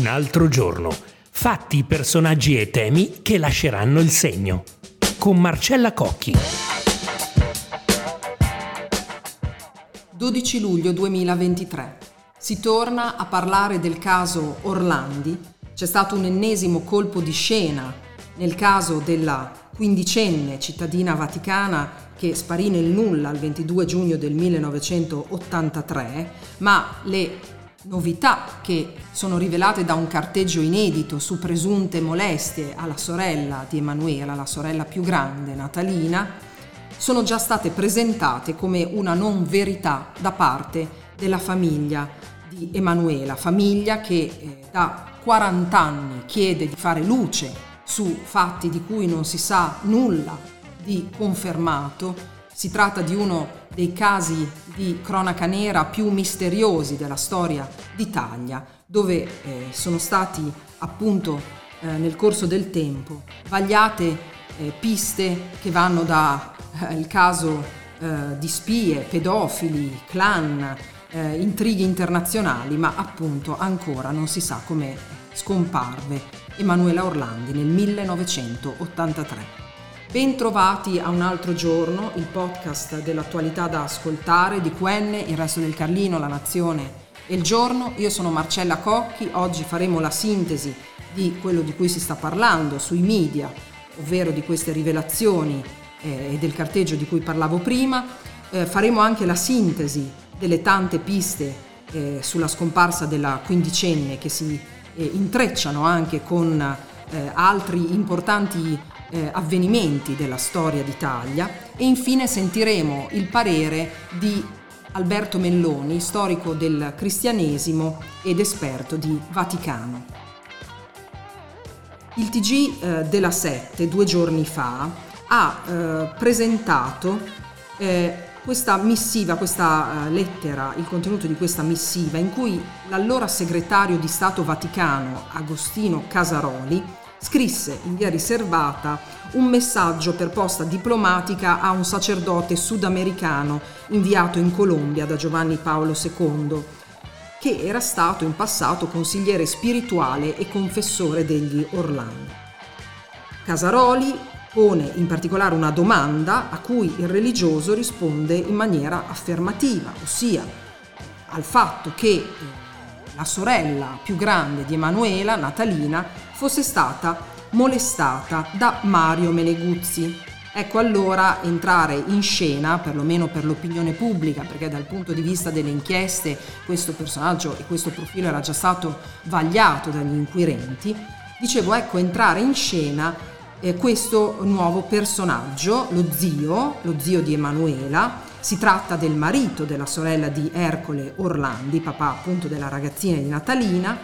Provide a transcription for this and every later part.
Un altro giorno. Fatti, personaggi e temi che lasceranno il segno. Con Marcella Cocchi. 12 luglio 2023. Si torna a parlare del caso Orlandi. C'è stato un ennesimo colpo di scena nel caso della quindicenne cittadina vaticana che sparì nel nulla il 22 giugno del 1983, ma le novità che sono rivelate da un carteggio inedito su presunte molestie alla sorella di Emanuela, la sorella più grande, Natalina, sono già state presentate come una non verità da parte della famiglia di Emanuela, famiglia che eh, da 40 anni chiede di fare luce su fatti di cui non si sa nulla di confermato. Si tratta di uno dei casi di cronaca nera più misteriosi della storia d'Italia, dove eh, sono stati appunto eh, nel corso del tempo vagliate eh, piste che vanno dal eh, caso eh, di spie, pedofili, clan, intrighi internazionali, ma appunto ancora non si sa come scomparve Emanuela Orlandi nel 1983. Bentrovati a un altro giorno, il podcast dell'attualità da ascoltare di QN, il resto del Carlino, la Nazione e il giorno. Io sono Marcella Cocchi, oggi faremo la sintesi di quello di cui si sta parlando sui media, ovvero di queste rivelazioni eh, e del carteggio di cui parlavo prima. Eh, faremo anche la sintesi delle tante piste eh, sulla scomparsa della quindicenne che si eh, intrecciano anche con eh, altri importanti eh, avvenimenti della storia d'Italia e infine sentiremo il parere di Alberto Melloni, storico del cristianesimo ed esperto di Vaticano. Il TG eh, della Sette due giorni fa ha eh, presentato eh, questa missiva, questa uh, lettera, il contenuto di questa missiva in cui l'allora segretario di Stato Vaticano Agostino Casaroli scrisse in via riservata un messaggio per posta diplomatica a un sacerdote sudamericano inviato in Colombia da Giovanni Paolo II, che era stato in passato consigliere spirituale e confessore degli Orlando. Casaroli pone in particolare una domanda a cui il religioso risponde in maniera affermativa, ossia al fatto che eh, la sorella più grande di Emanuela, Natalina, fosse stata molestata da Mario Meneguzzi. Ecco allora entrare in scena, perlomeno per l'opinione pubblica, perché dal punto di vista delle inchieste questo personaggio e questo profilo era già stato vagliato dagli inquirenti, dicevo ecco entrare in scena eh, questo nuovo personaggio, lo zio, lo zio di Emanuela, si tratta del marito della sorella di Ercole Orlandi, papà appunto della ragazzina di Natalina,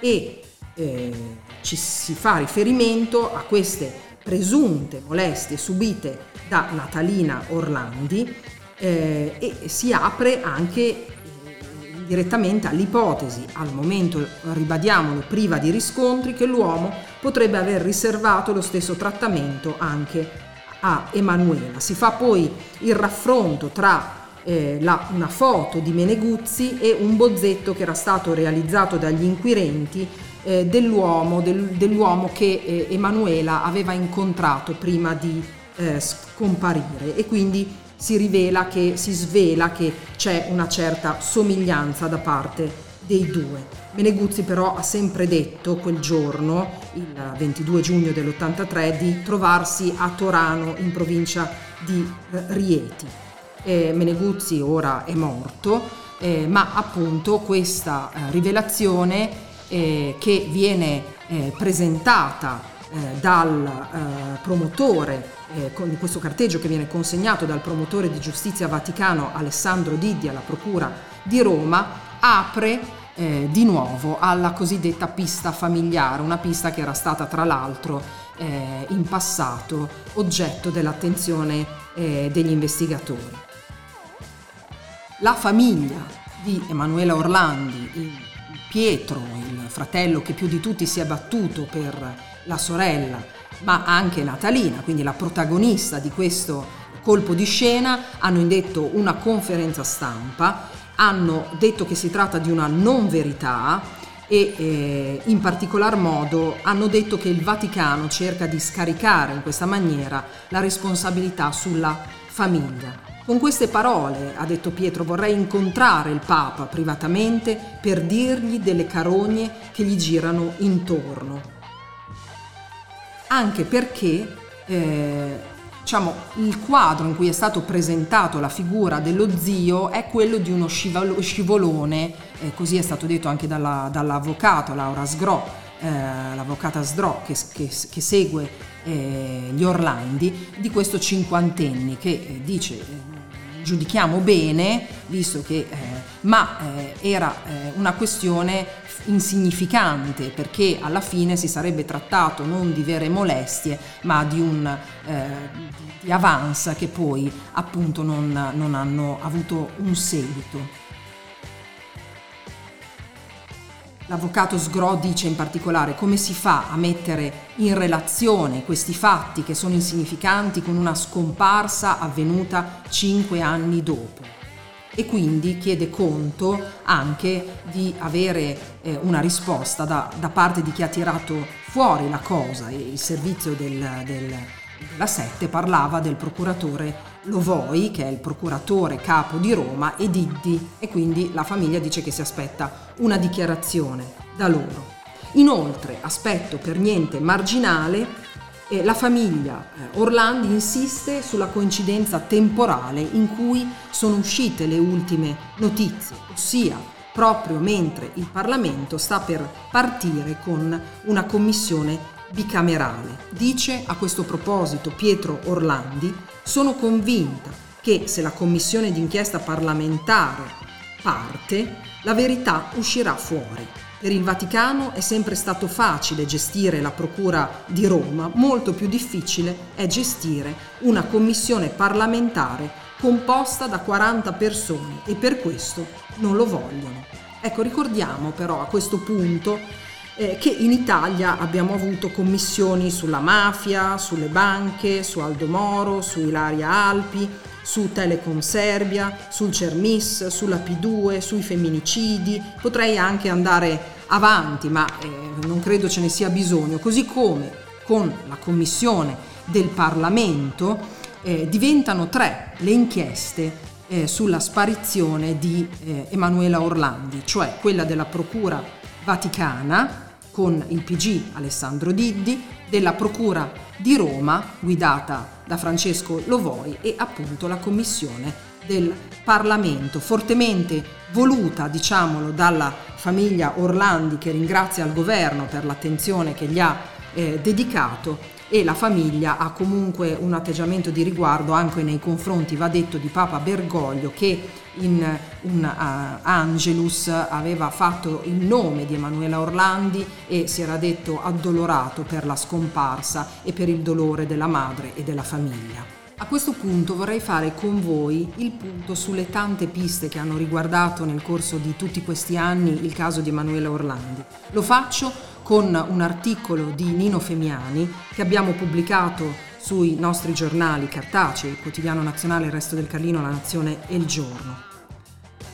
e eh, ci si fa riferimento a queste presunte molestie subite da Natalina Orlandi eh, e si apre anche eh, direttamente all'ipotesi, al momento ribadiamolo priva di riscontri, che l'uomo potrebbe aver riservato lo stesso trattamento anche a Emanuela. Si fa poi il raffronto tra eh, la, una foto di Meneguzzi e un bozzetto che era stato realizzato dagli inquirenti eh, dell'uomo, del, dell'uomo, che eh, Emanuela aveva incontrato prima di eh, scomparire e quindi si rivela che, si svela che c'è una certa somiglianza da parte dei due. Meneguzzi però ha sempre detto quel giorno, il 22 giugno dell'83, di trovarsi a Torano in provincia di eh, Rieti. Eh, Meneguzzi ora è morto, eh, ma appunto questa eh, rivelazione eh, che viene eh, presentata eh, dal eh, promotore, eh, con questo carteggio che viene consegnato dal promotore di giustizia vaticano Alessandro Diddi alla Procura di Roma, apre eh, di nuovo alla cosiddetta pista familiare, una pista che era stata tra l'altro eh, in passato oggetto dell'attenzione eh, degli investigatori. La famiglia di Emanuela Orlandi, Pietro, fratello che più di tutti si è battuto per la sorella, ma anche Natalina, quindi la protagonista di questo colpo di scena, hanno indetto una conferenza stampa, hanno detto che si tratta di una non verità e eh, in particolar modo hanno detto che il Vaticano cerca di scaricare in questa maniera la responsabilità sulla famiglia. Con queste parole, ha detto Pietro, vorrei incontrare il Papa privatamente per dirgli delle carogne che gli girano intorno. Anche perché eh, diciamo, il quadro in cui è stato presentato la figura dello zio è quello di uno scivolone, eh, così è stato detto anche dalla, dall'avvocato Laura Sgro, eh, l'avvocata Sdro che, che, che segue eh, gli Orlandi, di questo cinquantenni che eh, dice eh, giudichiamo bene, visto che, eh, ma eh, era eh, una questione insignificante perché alla fine si sarebbe trattato non di vere molestie ma di un eh, di avance che poi appunto non, non hanno avuto un seguito. L'avvocato Sgro dice in particolare come si fa a mettere in relazione questi fatti che sono insignificanti con una scomparsa avvenuta cinque anni dopo e quindi chiede conto anche di avere eh, una risposta da, da, parte di chi ha tirato fuori la cosa. Il servizio del, del, della Sette parlava del procuratore Lovoi, che è il procuratore capo di Roma, e Diddi, e quindi la famiglia dice che si aspetta una dichiarazione da loro. Inoltre, aspetto per niente marginale, eh, la famiglia eh, Orlandi insiste sulla coincidenza temporale in cui sono uscite le ultime notizie, ossia proprio mentre il Parlamento sta per partire con una commissione bicamerale. Dice a questo proposito Pietro Orlandi, sono convinta che se la commissione d'inchiesta parlamentare parte, la verità uscirà fuori. Per il Vaticano è sempre stato facile gestire la Procura di Roma, molto più difficile è gestire una commissione parlamentare composta da 40 persone e per questo non lo vogliono. Ecco, ricordiamo però a questo punto eh, che in Italia abbiamo avuto commissioni sulla mafia, sulle banche, su Aldo Moro, su Ilaria Alpi, su Telecom Serbia, sul Cermis, sulla P2, sui femminicidi, potrei anche andare avanti, ma eh, non credo ce ne sia bisogno, così come con la commissione del Parlamento eh, diventano tre le inchieste eh, sulla sparizione di eh, Emanuela Orlandi, cioè quella della Procura Vaticana, con il PG Alessandro Diddi, della Procura di Roma guidata da Francesco Lovoi e appunto la Commissione del Parlamento, fortemente voluta, diciamolo, dalla famiglia Orlandi che ringrazia il governo per l'attenzione che gli ha eh, dedicato e la famiglia ha comunque un atteggiamento di riguardo anche nei confronti, va detto, di Papa Bergoglio che in un uh, Angelus aveva fatto il nome di Emanuela Orlandi e si era detto addolorato per la scomparsa e per il dolore della madre e della famiglia. A questo punto vorrei fare con voi il punto sulle tante piste che hanno riguardato nel corso di tutti questi anni il caso di Emanuela Orlandi. Lo faccio con un articolo di Nino Femiani che abbiamo pubblicato sui nostri giornali cartacei, il quotidiano nazionale Il Resto del Carlino, La Nazione e Il Giorno.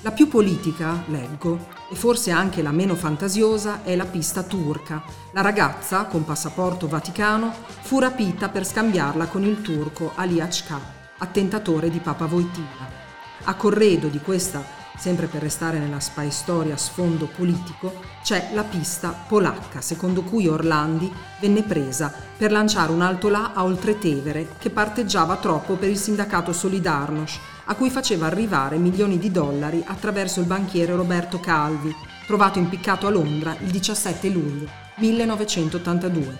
La più politica, leggo, e forse anche la meno fantasiosa, è la pista turca. La ragazza, con passaporto vaticano, fu rapita per scambiarla con il turco Ali Achka, attentatore di Papa Wojtyla. A corredo di questa sempre per restare nella spy storia a sfondo politico, c'è la pista polacca, secondo cui Orlandi venne presa per lanciare un alto là a Oltretevere che parteggiava troppo per il sindacato Solidarnosc, a cui faceva arrivare milioni di dollari attraverso il banchiere Roberto Calvi, trovato impiccato a Londra il 17 luglio 1982.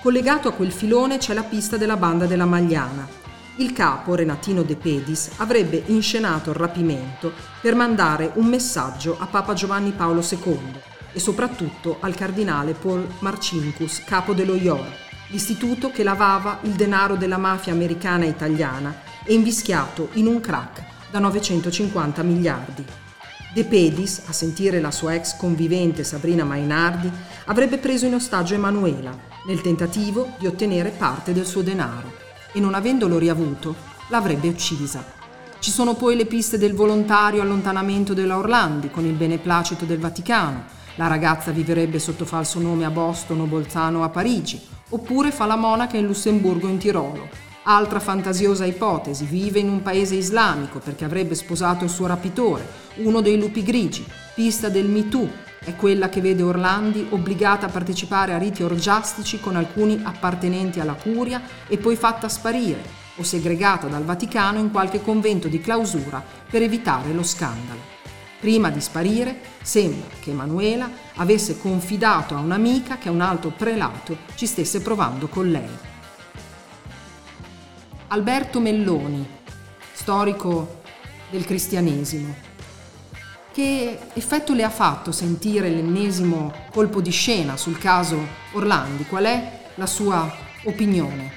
Collegato a quel filone c'è la pista della banda della Magliana, il capo Renatino De Pedis avrebbe inscenato il rapimento per mandare un messaggio a Papa Giovanni Paolo II e soprattutto al cardinale Paul Marcinkus, capo dello IOR, l'istituto che lavava il denaro della mafia americana e italiana e invischiato in un crack da 950 miliardi. De Pedis, a sentire la sua ex convivente Sabrina Mainardi, avrebbe preso in ostaggio Emanuela nel tentativo di ottenere parte del suo denaro e non avendolo riavuto, l'avrebbe uccisa. Ci sono poi le piste del volontario allontanamento della Orlandi con il beneplacito del Vaticano, la ragazza vivrebbe sotto falso nome a Boston o Bolzano a Parigi, oppure fa la monaca in Lussemburgo o in Tirolo. Altra fantasiosa ipotesi, vive in un paese islamico perché avrebbe sposato il suo rapitore, uno dei lupi grigi, pista del MeToo, è quella che vede Orlandi obbligata a partecipare a riti orgiastici con alcuni appartenenti alla curia e poi fatta sparire o segregata dal Vaticano in qualche convento di clausura per evitare lo scandalo. Prima di sparire, sembra che Emanuela avesse confidato a un'amica che un altro prelato ci stesse provando con lei. Alberto Melloni, storico del cristianesimo, che effetto le ha fatto sentire l'ennesimo colpo di scena sul caso Orlandi? Qual è la sua opinione?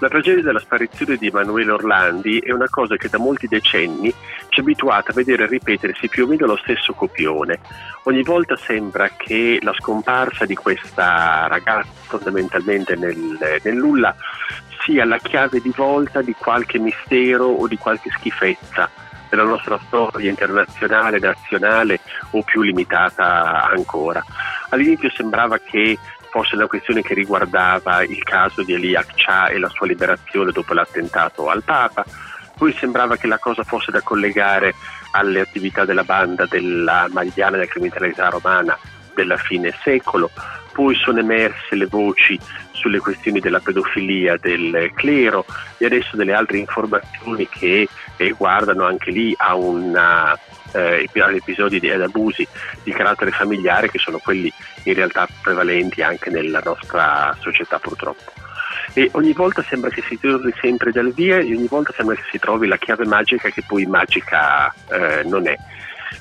La tragedia della sparizione di Emanuele Orlandi è una cosa che da molti decenni ci è abituata a vedere ripetersi più o meno lo stesso copione. Ogni volta sembra che la scomparsa di questa ragazza fondamentalmente nel, nel nulla sia la chiave di volta di qualche mistero o di qualche schifezza della nostra storia internazionale, nazionale o più limitata ancora. All'inizio sembrava che fosse una questione che riguardava il caso di Eli Akcha e la sua liberazione dopo l'attentato al Papa, poi sembrava che la cosa fosse da collegare alle attività della banda della Magliana della criminalità romana della fine secolo, poi sono emerse le voci sulle questioni della pedofilia del clero e adesso delle altre informazioni che eh, guardano anche lì a una eh, episodi di, ad abusi di carattere familiare che sono quelli in realtà prevalenti anche nella nostra società purtroppo. E ogni volta sembra che si torni sempre dal via e ogni volta sembra che si trovi la chiave magica che poi magica eh, non è.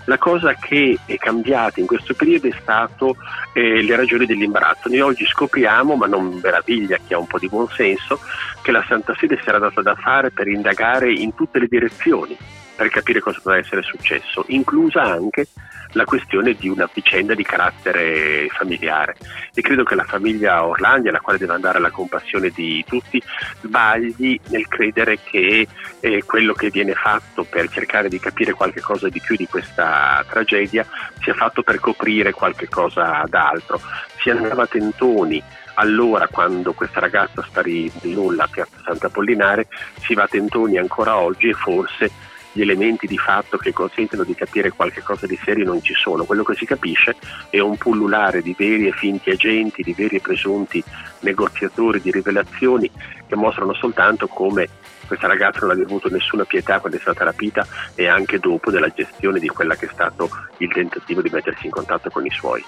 La cosa che è cambiata in questo periodo è stato eh, le ragioni dell'imbarazzo. Noi oggi scopriamo, ma non meraviglia chi ha un po' di buonsenso, che la Santa Sede si era data da fare per indagare in tutte le direzioni per capire cosa poteva essere successo, inclusa anche la questione di una vicenda di carattere familiare e credo che la famiglia Orlandi, alla quale deve andare la compassione di tutti, sbagli nel credere che eh, quello che viene fatto per cercare di capire qualche cosa di più di questa tragedia sia fatto per coprire qualche cosa d'altro. Si andava tentoni allora quando questa ragazza sparì di nulla a Piazza Sant'Apollinare, si va tentoni ancora oggi e forse gli elementi di fatto che consentono di capire qualche cosa di serio non ci sono. Quello che si capisce è un pullulare di veri e finti agenti, di veri e presunti negoziatori di rivelazioni che mostrano soltanto come questa ragazza non abbia avuto nessuna pietà quando è stata rapita e anche dopo della gestione di quella che è stato il tentativo di mettersi in contatto con i suoi.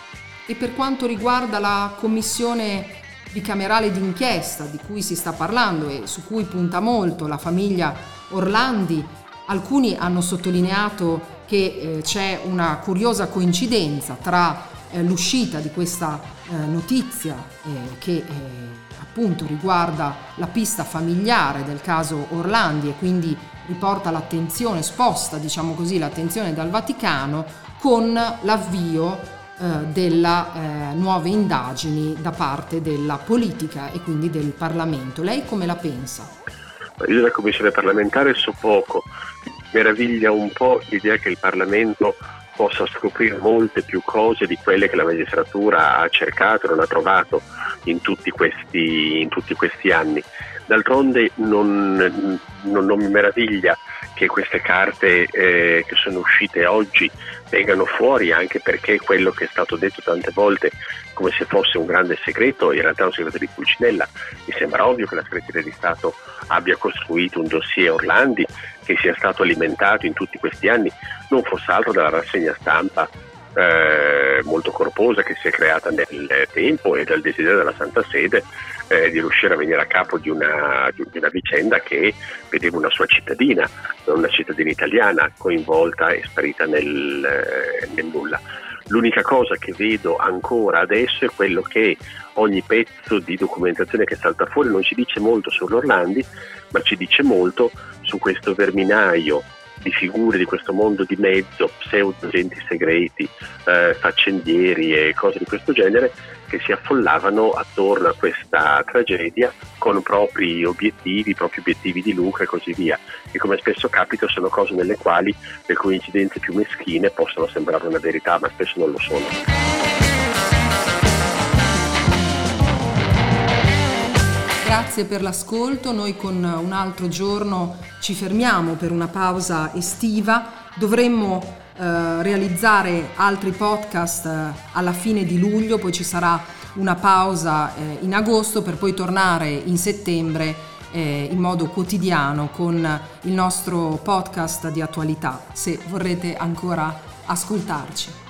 E per quanto riguarda la commissione bicamerale d'inchiesta di cui si sta parlando e su cui punta molto la famiglia Orlandi, Alcuni hanno sottolineato che eh, c'è una curiosa coincidenza tra eh, l'uscita di questa eh, notizia eh, che eh, appunto riguarda la pista familiare del caso Orlandi e quindi riporta l'attenzione, sposta diciamo così l'attenzione dal Vaticano con l'avvio eh, delle nuove indagini da parte della politica e quindi del Parlamento. Lei come la pensa? Io della commissione parlamentare so poco, meraviglia un po' l'idea che il Parlamento possa scoprire molte più cose di quelle che la magistratura ha cercato e non ha trovato in tutti questi, in tutti questi anni. D'altronde non, non, non mi meraviglia che queste carte eh, che sono uscite oggi vengano fuori anche perché quello che è stato detto tante volte come se fosse un grande segreto, in realtà è un segreto di Pulcinella, mi sembra ovvio che la segreteria di Stato abbia costruito un dossier Orlandi che sia stato alimentato in tutti questi anni, non fosse altro dalla rassegna stampa eh, molto corposa che si è creata nel tempo e dal desiderio della Santa Sede eh, di riuscire a venire a capo di una, di una, vicenda che vedeva una sua cittadina, una cittadina italiana coinvolta e sparita nel, eh, nel nulla. L'unica cosa che vedo ancora adesso è quello che ogni pezzo di documentazione che salta fuori non ci dice molto sull'Orlandi, ma ci dice molto su questo verminaio di figure di questo mondo di mezzo, pseudo agenti segreti, eh, faccendieri e cose di questo genere che si affollavano attorno a questa tragedia con propri obiettivi, propri obiettivi di lucro e così via. E come spesso capita sono cose nelle quali le coincidenze più meschine possono sembrare una verità, ma spesso non lo sono. Grazie per l'ascolto. Noi con un altro giorno ci fermiamo per una pausa estiva. Dovremmo eh, realizzare altri podcast eh, alla fine di luglio, poi ci sarà una pausa eh, in agosto per poi tornare in settembre eh, in modo quotidiano con il nostro podcast di attualità, se vorrete ancora ascoltarci.